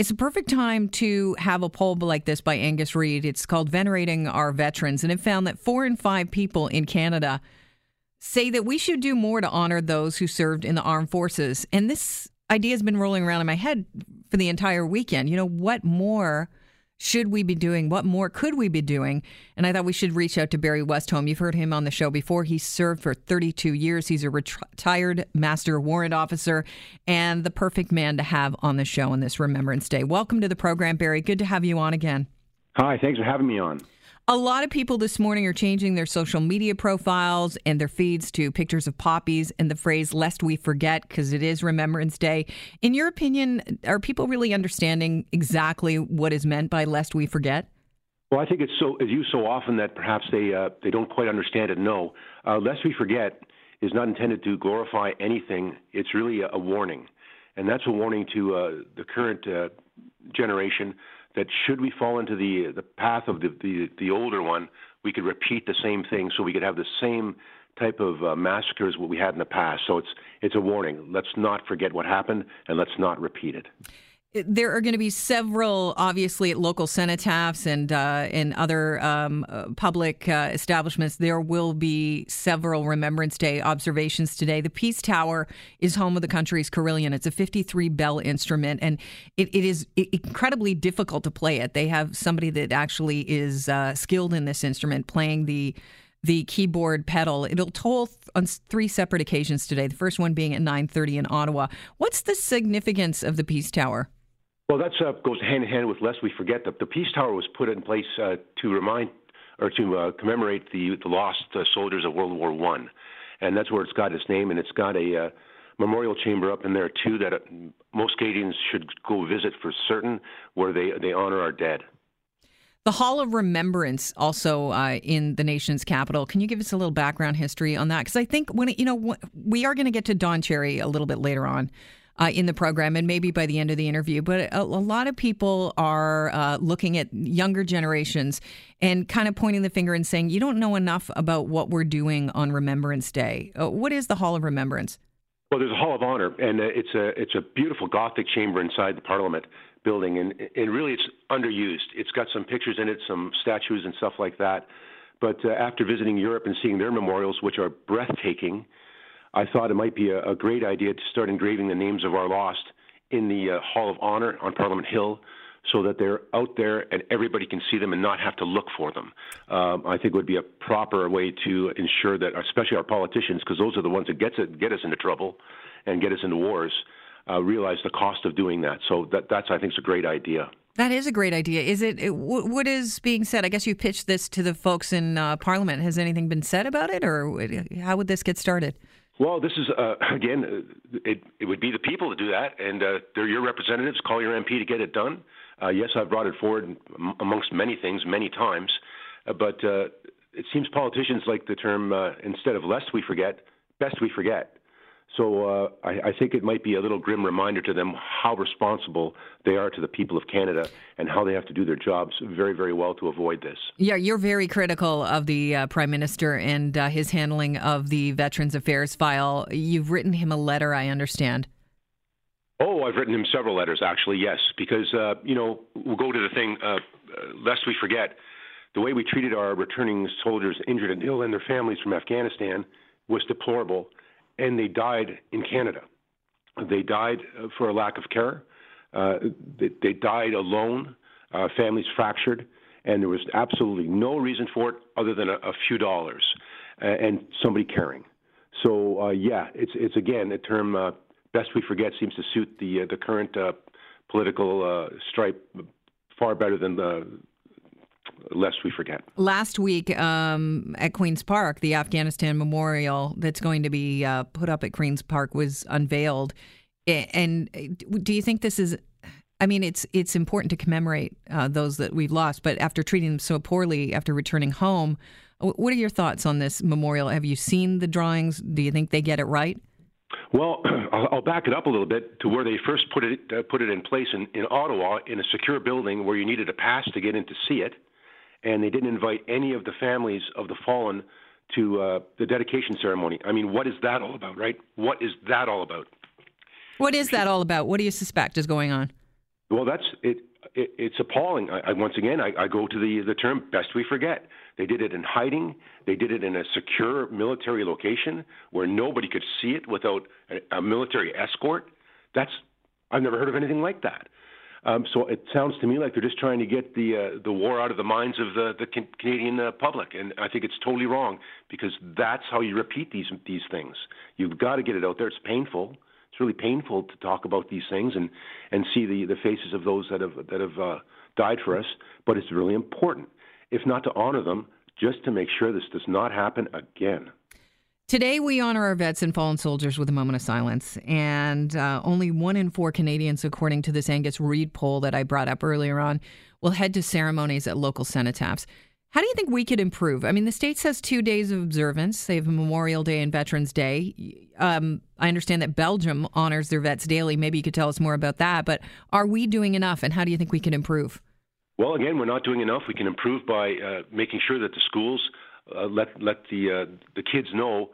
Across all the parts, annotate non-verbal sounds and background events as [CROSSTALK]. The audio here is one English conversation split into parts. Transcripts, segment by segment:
It's a perfect time to have a poll like this by Angus Reid. It's called Venerating Our Veterans, and it found that four in five people in Canada say that we should do more to honor those who served in the armed forces. And this idea has been rolling around in my head for the entire weekend. You know, what more should we be doing? What more could we be doing? And I thought we should reach out to Barry Westholm. You've heard him on the show before. He served for 32 years. He's a retired master warrant officer and the perfect man to have on the show on this Remembrance Day. Welcome to the program, Barry. Good to have you on again. Hi, thanks for having me on. A lot of people this morning are changing their social media profiles and their feeds to pictures of poppies and the phrase "lest we forget" because it is Remembrance Day. In your opinion, are people really understanding exactly what is meant by "lest we forget"? Well, I think it's so used so often that perhaps they uh, they don't quite understand it. No, uh, "lest we forget" is not intended to glorify anything. It's really a, a warning, and that's a warning to uh, the current uh, generation that should we fall into the the path of the, the the older one, we could repeat the same thing, so we could have the same type of uh, massacres what we had in the past. So it's it's a warning. Let's not forget what happened, and let's not repeat it. There are going to be several, obviously, at local cenotaphs and uh, in other um, uh, public uh, establishments. There will be several Remembrance Day observations today. The Peace Tower is home of the country's carillon. It's a 53 bell instrument, and it, it is incredibly difficult to play it. They have somebody that actually is uh, skilled in this instrument playing the the keyboard pedal. It'll toll th- on three separate occasions today. The first one being at 9:30 in Ottawa. What's the significance of the Peace Tower? Well, that uh, goes hand in hand with lest we forget that the Peace Tower was put in place uh, to remind or to uh, commemorate the, the lost uh, soldiers of World War One, and that's where it's got its name, and it's got a uh, memorial chamber up in there too that uh, most Canadians should go visit for certain, where they they honor our dead. The Hall of Remembrance, also in the nation's capital. Can you give us a little background history on that? Because I think when it, you know we are going to get to Don Cherry a little bit later on uh, in the program and maybe by the end of the interview. But a, a lot of people are uh, looking at younger generations and kind of pointing the finger and saying, you don't know enough about what we're doing on Remembrance Day. Uh, what is the Hall of Remembrance? Well, there's a Hall of Honor, and uh, it's a it's a beautiful Gothic chamber inside the Parliament building, and and really it's underused. It's got some pictures in it, some statues and stuff like that. But uh, after visiting Europe and seeing their memorials, which are breathtaking, I thought it might be a, a great idea to start engraving the names of our lost in the uh, Hall of Honor on Parliament Hill so that they're out there and everybody can see them and not have to look for them. Um, I think it would be a proper way to ensure that, especially our politicians, because those are the ones that gets it, get us into trouble and get us into wars, uh, realize the cost of doing that. So that, that's, I think, is a great idea. That is a great idea. Is it? What is being said? I guess you pitched this to the folks in uh, Parliament. Has anything been said about it, or how would this get started? Well, this is uh, [CLEARS THROAT] again, uh, it, it would be the people to do that, and uh, they're your representatives. Call your MP to get it done. Uh, yes, I've brought it forward amongst many things many times, uh, but uh, it seems politicians like the term instead of lest we forget, best we forget. So uh, I, I, think it might be a little grim reminder to them how responsible they are to the people of Canada and how they have to do their jobs very, very well to avoid this. Yeah, you're very critical of the uh, Prime Minister and uh, his handling of the Veterans Affairs file. You've written him a letter, I understand. Oh, I've written him several letters, actually, yes, because, uh, you know, we'll go to the thing, uh, uh, lest we forget, the way we treated our returning soldiers injured and ill and their families from Afghanistan was deplorable and they died in Canada. They died uh, for a lack of care. Uh, they, they, died alone, uh, families fractured, and there was absolutely no reason for it other than a, a few dollars uh, and somebody caring. So uh, yeah, it's it's again a term uh, best we forget seems to suit the the current political stripe far better than the lest we forget. Last week um, at Queen's Park, the Afghanistan memorial that's going to be uh, put up at Queen's Park was unveiled. And uh, do you think this is? I mean, it's it's important to commemorate uh, those that we've lost, but after treating them so poorly after returning home, what are your thoughts on this memorial? Have you seen the drawings? Do you think they get it right? Well, [CLEARS THROAT] I'll back it up a little bit to where they first put it uh, put it in place in, in Ottawa in a secure building where you needed a pass to get in to see it and they didn't invite any of the families of the fallen to uh, the dedication ceremony. I mean, what is that all about, right? What is that all about? What is that all about? What do you suspect is going on? Well, that's it. it it's appalling. I, I, once again, I, I go to the the term "best we forget." They did it in hiding. They did it in a secure military location where nobody could see it without a, a military escort. That's I've never heard of anything like that. Um, so it sounds to me like they're just trying to get the uh, the war out of the minds of the the Canadian uh, public, and I think it's totally wrong because that's how you repeat these these things. You've got to get it out there. It's painful. It's really painful to talk about these things and and see the the faces of those that have that have uh, died for us. But it's really important, if not to honor them, just to make sure this does not happen again. Today, we honor our vets and fallen soldiers with a moment of silence. And uh, only one in four Canadians, according to this Angus Reid poll that I brought up earlier on, will head to ceremonies at local cenotaphs. How do you think we could improve? I mean, the state says two days of observance. They have Memorial Day and Veterans Day. Um, I understand that Belgium honors their vets daily. Maybe you could tell us more about that. But are we doing enough, and how do you think we can improve? Well, again, we're not doing enough. We can improve by uh, making sure that the schools uh, let let the uh, the kids know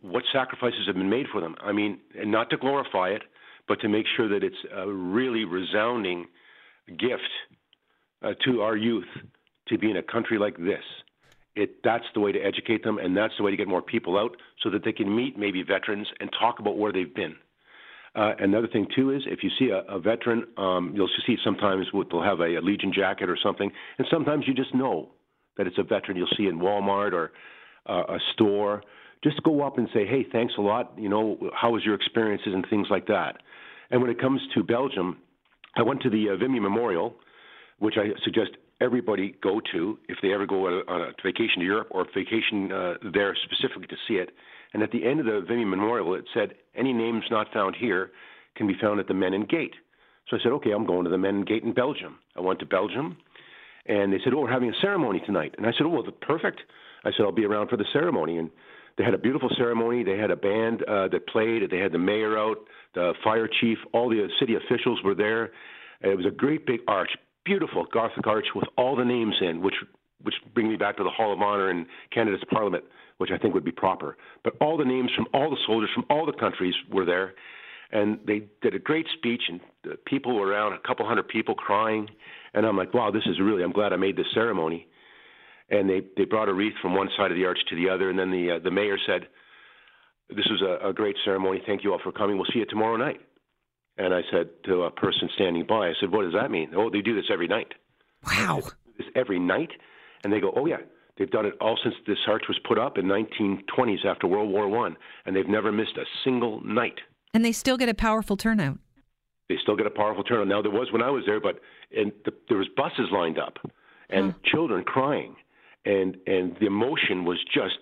what sacrifices have been made for them. I mean, and not to glorify it, but to make sure that it's a really resounding gift uh, to our youth to be in a country like this. It, that's the way to educate them, and that's the way to get more people out so that they can meet maybe veterans and talk about where they've been. Uh, another thing too is if you see a, a veteran, um, you'll see sometimes they'll have a, a Legion jacket or something, and sometimes you just know that it's a veteran you'll see in Walmart or uh, a store. Just go up and say, "Hey, thanks a lot. You know, how was your experiences and things like that." And when it comes to Belgium, I went to the uh, Vimy Memorial, which I suggest everybody go to if they ever go on a, vacation to Europe or vacation uh, there specifically to see it. And at the end of the Vimy Memorial, it said, any names not found here can be found at the Menin Gate. So I said, okay, I'm going to the Menin Gate in Belgium. I went to Belgium, and they said, oh, we're having a ceremony tonight. And I said, oh, well, perfect. I said, I'll be around for the ceremony. And they had a beautiful ceremony. They had a band uh, that played. They had the mayor out, the fire chief, all the city officials were there. It was a great big arch, beautiful Gothic arch with all the names in, which which bring me back to the Hall of Honor in Canada's Parliament, which I think would be proper. But all the names from all the soldiers from all the countries were there, and they did a great speech, and the people were around, a couple hundred people crying, and I'm like, wow, this is really. I'm glad I made this ceremony. And they they brought a wreath from one side of the arch to the other, and then the uh, the mayor said, "This was a, a great ceremony. Thank you all for coming. We'll see you tomorrow night." And I said to a person standing by, I said, "What does that mean?" Oh, they do this every night. Wow. This every night, and they go, "Oh yeah, they've done it all since this arch was put up in 1920s after World War One, and they've never missed a single night." And they still get a powerful turnout. They still get a powerful turnout. Now there was when I was there, but and the, there was buses lined up, and huh. children crying, and and the emotion was just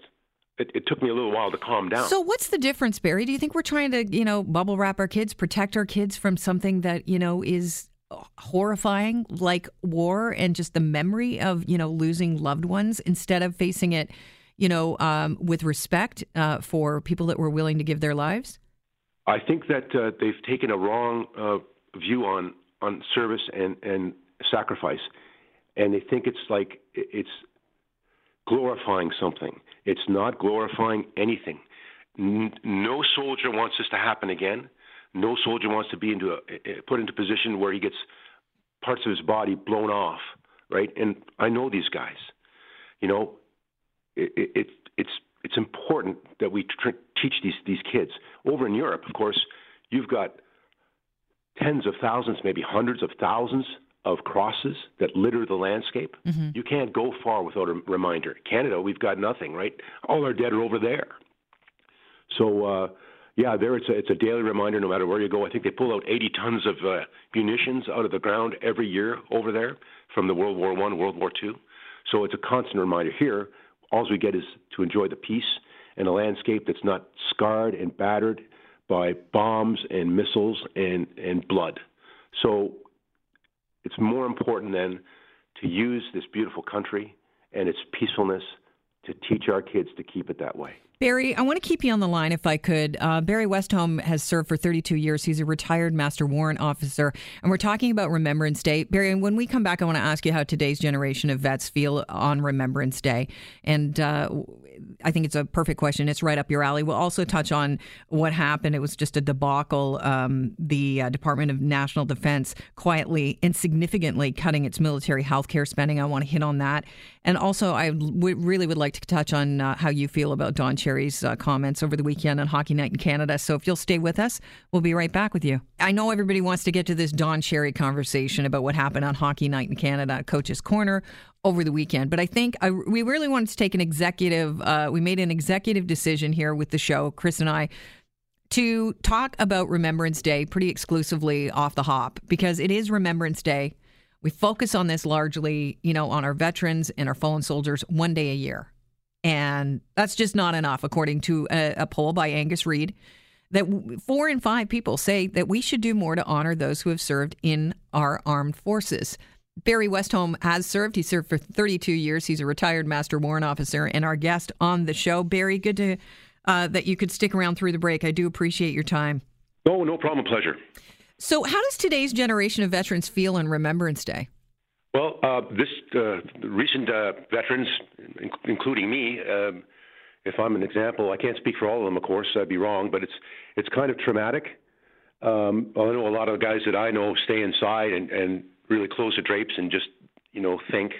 it, it, took me a little while to calm down. So, what's the difference, Barry? Do you think we're trying to, you know, bubble wrap our kids, protect our kids from something that, you know, is horrifying, like war and just the memory of, you know, losing loved ones instead of facing it, you know, um, with respect uh, for people that were willing to give their lives? I think that uh, they've taken a wrong uh, view on on service and and sacrifice, and they think it's like it's glorifying something. It's not glorifying anything. No soldier wants this to happen again. No soldier wants to be into a, put into a position where he gets parts of his body blown off, right? And I know these guys. You know, it, it, it's it's important that we tr- teach these these kids. Over in Europe, of course, you've got tens of thousands, maybe hundreds of thousands of crosses that litter the landscape. Mm-hmm. You can't go far without a reminder. Canada, we've got nothing, right? All our dead are over there. So, uh, yeah, there it's a, it's a daily reminder no matter where you go. I think they pull out 80 tons of uh, munitions out of the ground every year over there from the World War One, World War Two. So it's a constant reminder here. All we get is to enjoy the peace and a landscape that's not scarred and battered by bombs and missiles and, and blood. So it's more important then to use this beautiful country and its peacefulness to teach our kids to keep it that way. Barry, I want to keep you on the line if I could. Uh, Barry Westholm has served for 32 years. He's a retired master warrant officer, and we're talking about Remembrance Day. Barry, and when we come back, I want to ask you how today's generation of vets feel on Remembrance Day. And uh, I think it's a perfect question. It's right up your alley. We'll also touch on what happened. It was just a debacle. Um, the uh, Department of National Defense quietly, insignificantly cutting its military health care spending. I want to hit on that. And also, I w- really would like to touch on uh, how you feel about Don Cherry's uh, comments over the weekend on Hockey Night in Canada. So if you'll stay with us, we'll be right back with you. I know everybody wants to get to this Don Cherry conversation about what happened on Hockey Night in Canada, Coach's Corner over the weekend. But I think I, we really wanted to take an executive, uh, we made an executive decision here with the show, Chris and I, to talk about Remembrance Day pretty exclusively off the hop because it is Remembrance Day. We focus on this largely, you know, on our veterans and our fallen soldiers one day a year. And that's just not enough, according to a, a poll by Angus Reid that four in five people say that we should do more to honor those who have served in our armed forces. Barry Westholm has served. He served for 32 years. He's a retired master warrant officer and our guest on the show. Barry, good to uh, that you could stick around through the break. I do appreciate your time. No, no problem. Pleasure. So, how does today's generation of veterans feel on Remembrance Day? Well, uh, this uh, recent uh, veterans, including me, um, if I'm an example, I can't speak for all of them, of course. I'd be wrong, but it's it's kind of traumatic. Um, I know a lot of the guys that I know stay inside and, and really close the drapes and just you know think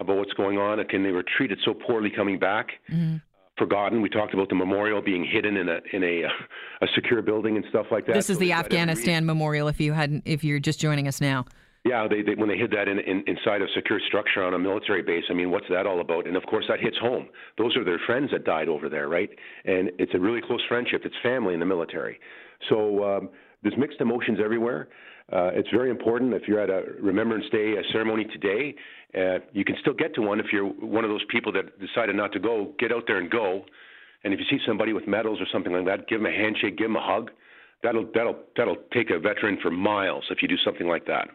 about what's going on. And can they were treated so poorly coming back, mm-hmm. Forgotten. We talked about the memorial being hidden in a in a a secure building and stuff like that. This is so the Afghanistan memorial. If you hadn't, if you're just joining us now. Yeah, they, they when they hid that in, in, inside a secure structure on a military base. I mean, what's that all about? And of course, that hits home. Those are their friends that died over there, right? And it's a really close friendship. It's family in the military. So um, there's mixed emotions everywhere. Uh, it's very important if you're at a Remembrance Day a ceremony today. Uh, you can still get to one if you're one of those people that decided not to go. Get out there and go. And if you see somebody with medals or something like that, give them a handshake, give them a hug. That'll that'll that'll take a veteran for miles if you do something like that.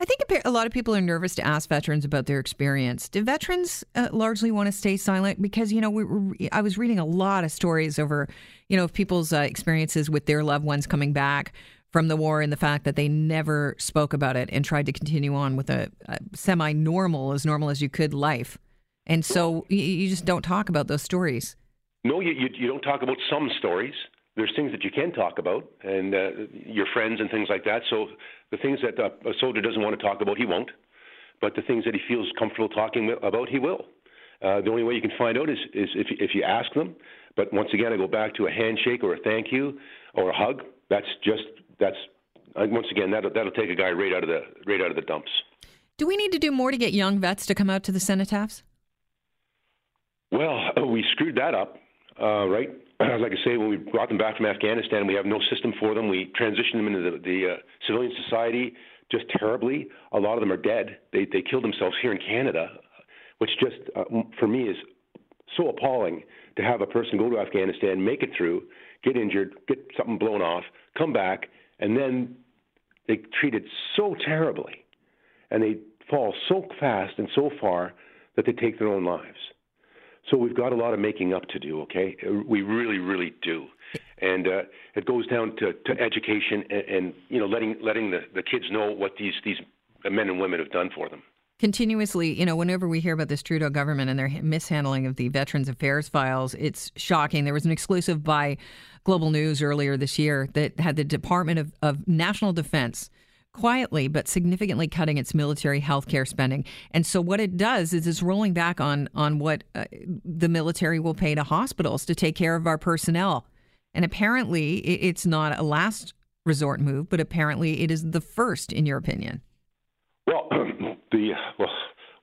I think a lot of people are nervous to ask veterans about their experience. Do veterans uh, largely want to stay silent? Because you know, we, I was reading a lot of stories over, you know, of people's uh, experiences with their loved ones coming back from the war and the fact that they never spoke about it and tried to continue on with a, a semi normal, as normal as you could life. And so you, you, just don't talk about those stories. No, you, you, you don't talk about some stories. There's things that you can talk about, and uh, your friends and things like that. So the things that a, a soldier doesn't want to talk about, he won't. But the things that he feels comfortable talking about, he will. Uh, the only way you can find out is, is if, if you ask them. But once again, I go back to a handshake or a thank you or a hug. That's just that's uh, once again that'll that'll take a guy right out of the right out of the dumps. Do we need to do more to get young vets to come out to the cenotaphs? Well, [LAUGHS] we screwed that up, uh, right? [CLEARS THROAT] Like I say, when we brought them back from Afghanistan, we have no system for them. We transitioned them into the, the uh, civilian society just terribly. A lot of them are dead. They they killed themselves here in Canada, which just uh, for me is so appalling to have a person go to Afghanistan, make it through, get injured, get something blown off, come back, and then they treat it so terribly, and they fall so fast and so far that they take their own lives. So we've got a lot of making up to do. Okay, we really, really do, and uh, it goes down to, to education and, and you know letting letting the, the kids know what these these men and women have done for them continuously, you know, whenever we hear about this Trudeau government and their mishandling of the Veterans Affairs files, it's shocking. There was an exclusive by Global News earlier this year that had the Department of, of National Defense quietly but significantly cutting its military health care spending. And so what it does is it's rolling back on on what uh, the military will pay to hospitals to take care of our personnel. And apparently it's not a last resort move, but apparently it is the first in your opinion. Well, [CLEARS THROAT] the well,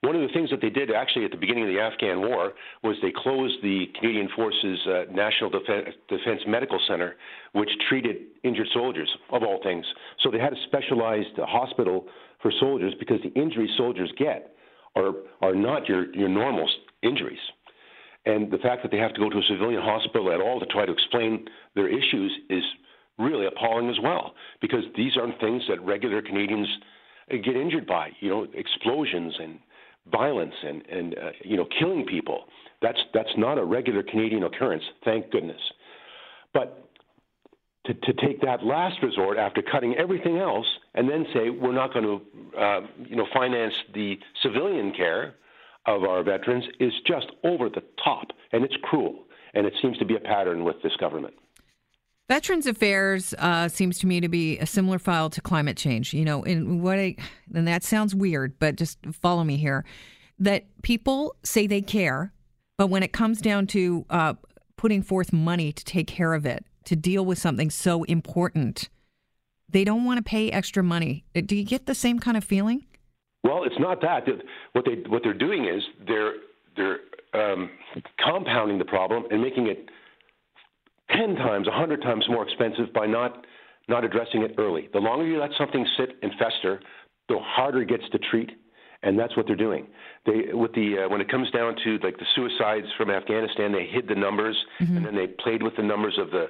one of the things that they did actually at the beginning of the Afghan war was they closed the Canadian Forces uh, National Defense, Defense Medical Center, which treated injured soldiers, of all things. So they had a specialized hospital for soldiers because the injuries soldiers get are, are not your, your normal injuries. And the fact that they have to go to a civilian hospital at all to try to explain their issues is really appalling as well, because these aren't things that regular Canadians get injured by. You know, explosions and violence and and uh, you know killing people. That's that's not a regular Canadian occurrence, thank goodness. But to, to take that last resort after cutting everything else and then say we're not going to uh, you know finance the civilian care of our veterans is just over the top and it's cruel and it seems to be a pattern with this government. Veterans Affairs uh, seems to me to be a similar file to climate change. You know, in what I, and that sounds weird, but just follow me here. That people say they care, but when it comes down to uh, putting forth money to take care of it, to deal with something so important, they don't want to pay extra money. Do you get the same kind of feeling? Well, it's not that. What they what they're doing is they're they're um, compounding the problem and making it ten times, a hundred times more expensive by not not addressing it early. The longer you let something sit and fester, the harder it gets to treat, and that's what they're doing. They with the uh, when it comes down to like the suicides from Afghanistan, they hid the numbers mm-hmm. and then they played with the numbers of the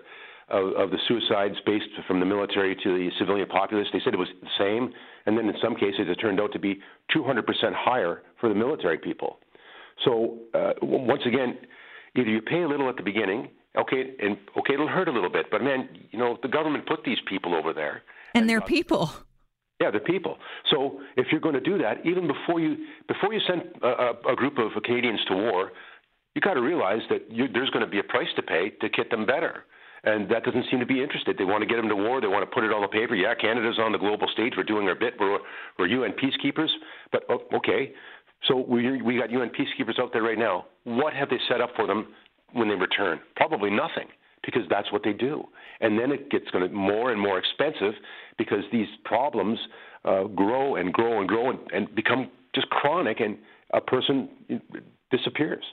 of, of the suicides based from the military to the civilian populace. They said it was the same, and then in some cases it turned out to be 200% higher for the military people. So uh, once again, either you pay a little at the beginning, okay, and okay, it'll hurt a little bit, but man, you know the government put these people over there, and, and they're uh, people. Yeah, they're people. So if you're going to do that, even before you before you send a, a group of Canadians to war, you got to realize that you, there's going to be a price to pay to get them better. And that doesn't seem to be interested. They want to get them to war. They want to put it on the paper. Yeah, Canada's on the global stage. We're doing our bit. We're, we're UN peacekeepers. But oh, okay, so we we got UN peacekeepers out there right now. What have they set up for them when they return? Probably nothing, because that's what they do. And then it gets going to more and more expensive because these problems uh, grow and grow and grow and, and become just chronic, and a person disappears.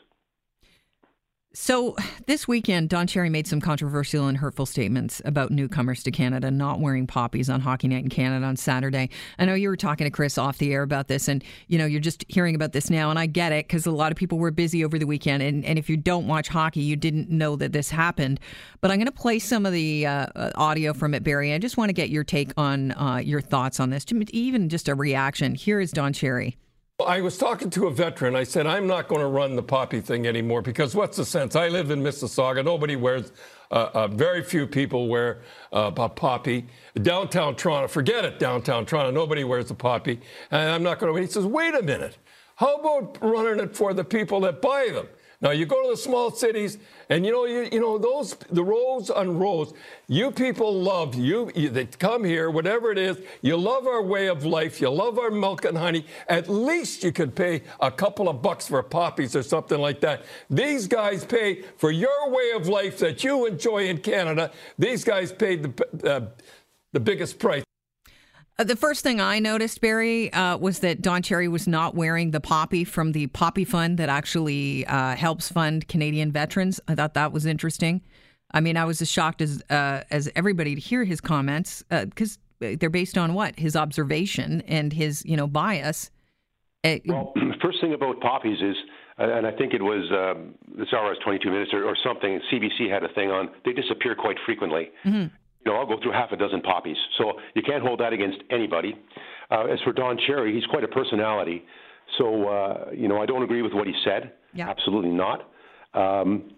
So [SIGHS] this weekend, Don Cherry made some controversial and hurtful statements about newcomers to Canada not wearing poppies on Hockey Night in Canada on Saturday. I know you were talking to Chris off the air about this, and you know you're just hearing about this now, and I get it because a lot of people were busy over the weekend, and, and if you don't watch hockey, you didn't know that this happened. But I'm going to play some of the uh, audio from it, Barry. I just want to get your take on uh, your thoughts on this, even just a reaction. Here is Don Cherry. I was talking to a veteran. I said, I'm not going to run the poppy thing anymore because what's the sense? I live in Mississauga. Nobody wears, uh, uh, very few people wear uh, a poppy. Downtown Toronto, forget it, downtown Toronto. Nobody wears a poppy. And I'm not going to. He says, wait a minute. How about running it for the people that buy them? Now you go to the small cities, and you know you, you know those the rows on rows. You people love you, you. They come here, whatever it is. You love our way of life. You love our milk and honey. At least you could pay a couple of bucks for poppies or something like that. These guys pay for your way of life that you enjoy in Canada. These guys paid the uh, the biggest price. Uh, the first thing I noticed, Barry, uh, was that Don Cherry was not wearing the poppy from the Poppy Fund that actually uh, helps fund Canadian veterans. I thought that was interesting. I mean, I was as shocked as uh, as everybody to hear his comments because uh, they're based on what his observation and his you know bias. Well, the [CLEARS THROAT] first thing about poppies is, and I think it was um, this hour was 22 minutes or, or, something. CBC had a thing on. They disappear quite frequently. Mm-hmm you know, I'll go through half a dozen poppies. So you can't hold that against anybody. Uh, as for Don Cherry, he's quite a personality. So, uh, you know, I don't agree with what he said. Yeah. Absolutely not. Um,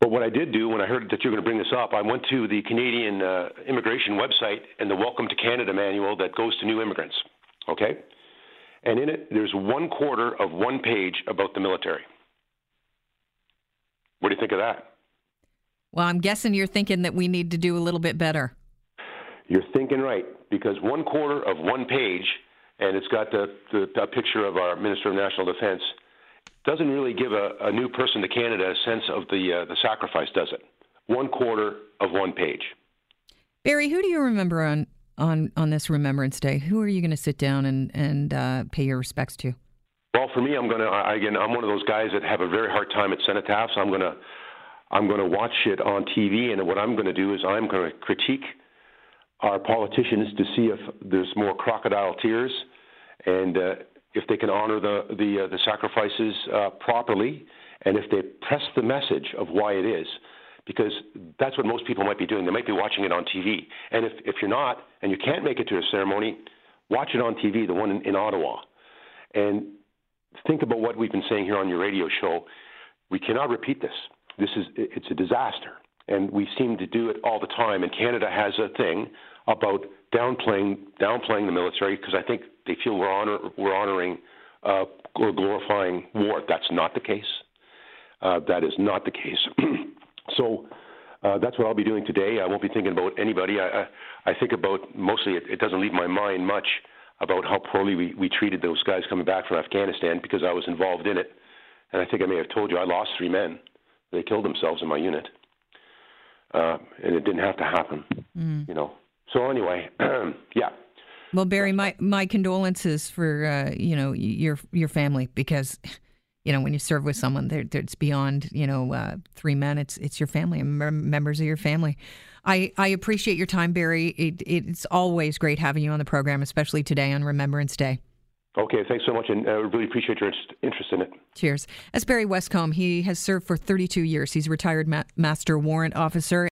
but what I did do when I heard that you're going to bring this up, I went to the Canadian uh, immigration website and the Welcome to Canada manual that goes to new immigrants. Okay? And in it, there's one quarter of one page about the military. What do you think of that? Well, I'm guessing you're thinking that we need to do a little bit better. You're thinking right, because one quarter of one page, and it's got the, the, the picture of our Minister of National Defense, doesn't really give a, a new person to Canada a sense of the uh, the sacrifice, does it? One quarter of one page. Barry, who do you remember on on on this Remembrance Day? Who are you going to sit down and and uh, pay your respects to? Well, for me, I'm going to again. I'm one of those guys that have a very hard time at cenotaphs. I'm going to I'm going to watch it on TV, and what I'm going to do is I'm going to critique our politicians to see if there's more crocodile tears, and uh, if they can honor the the, uh, the sacrifices uh, properly, and if they press the message of why it is, because that's what most people might be doing. They might be watching it on TV, and if if you're not and you can't make it to a ceremony, watch it on TV, the one in, in Ottawa, and think about what we've been saying here on your radio show. We cannot repeat this. This is it's a disaster, and we seem to do it all the time. And Canada has a thing about downplaying downplaying the military because I think they feel we're honor we're honoring uh, or glorifying war. That's not the case. Uh, that is not the case. [CLEARS THROAT] so uh, that's what I'll be doing today. I won't be thinking about anybody. I, I, I think about mostly. It, it doesn't leave my mind much about how poorly we, we treated those guys coming back from Afghanistan because I was involved in it. And I think I may have told you I lost three men. They killed themselves in my unit, uh, and it didn't have to happen. Mm. You know. So anyway, [CLEARS THROAT] yeah. Well, Barry, my my condolences for uh, you know your your family because you know when you serve with someone, there it's beyond you know uh, three men. It's it's your family and members of your family. I, I appreciate your time, Barry. It, it's always great having you on the program, especially today on Remembrance Day. Okay, thanks so much, and I uh, really appreciate your interest in it. Cheers. That's Barry Westcombe. He has served for 32 years. He's retired ma- master warrant officer.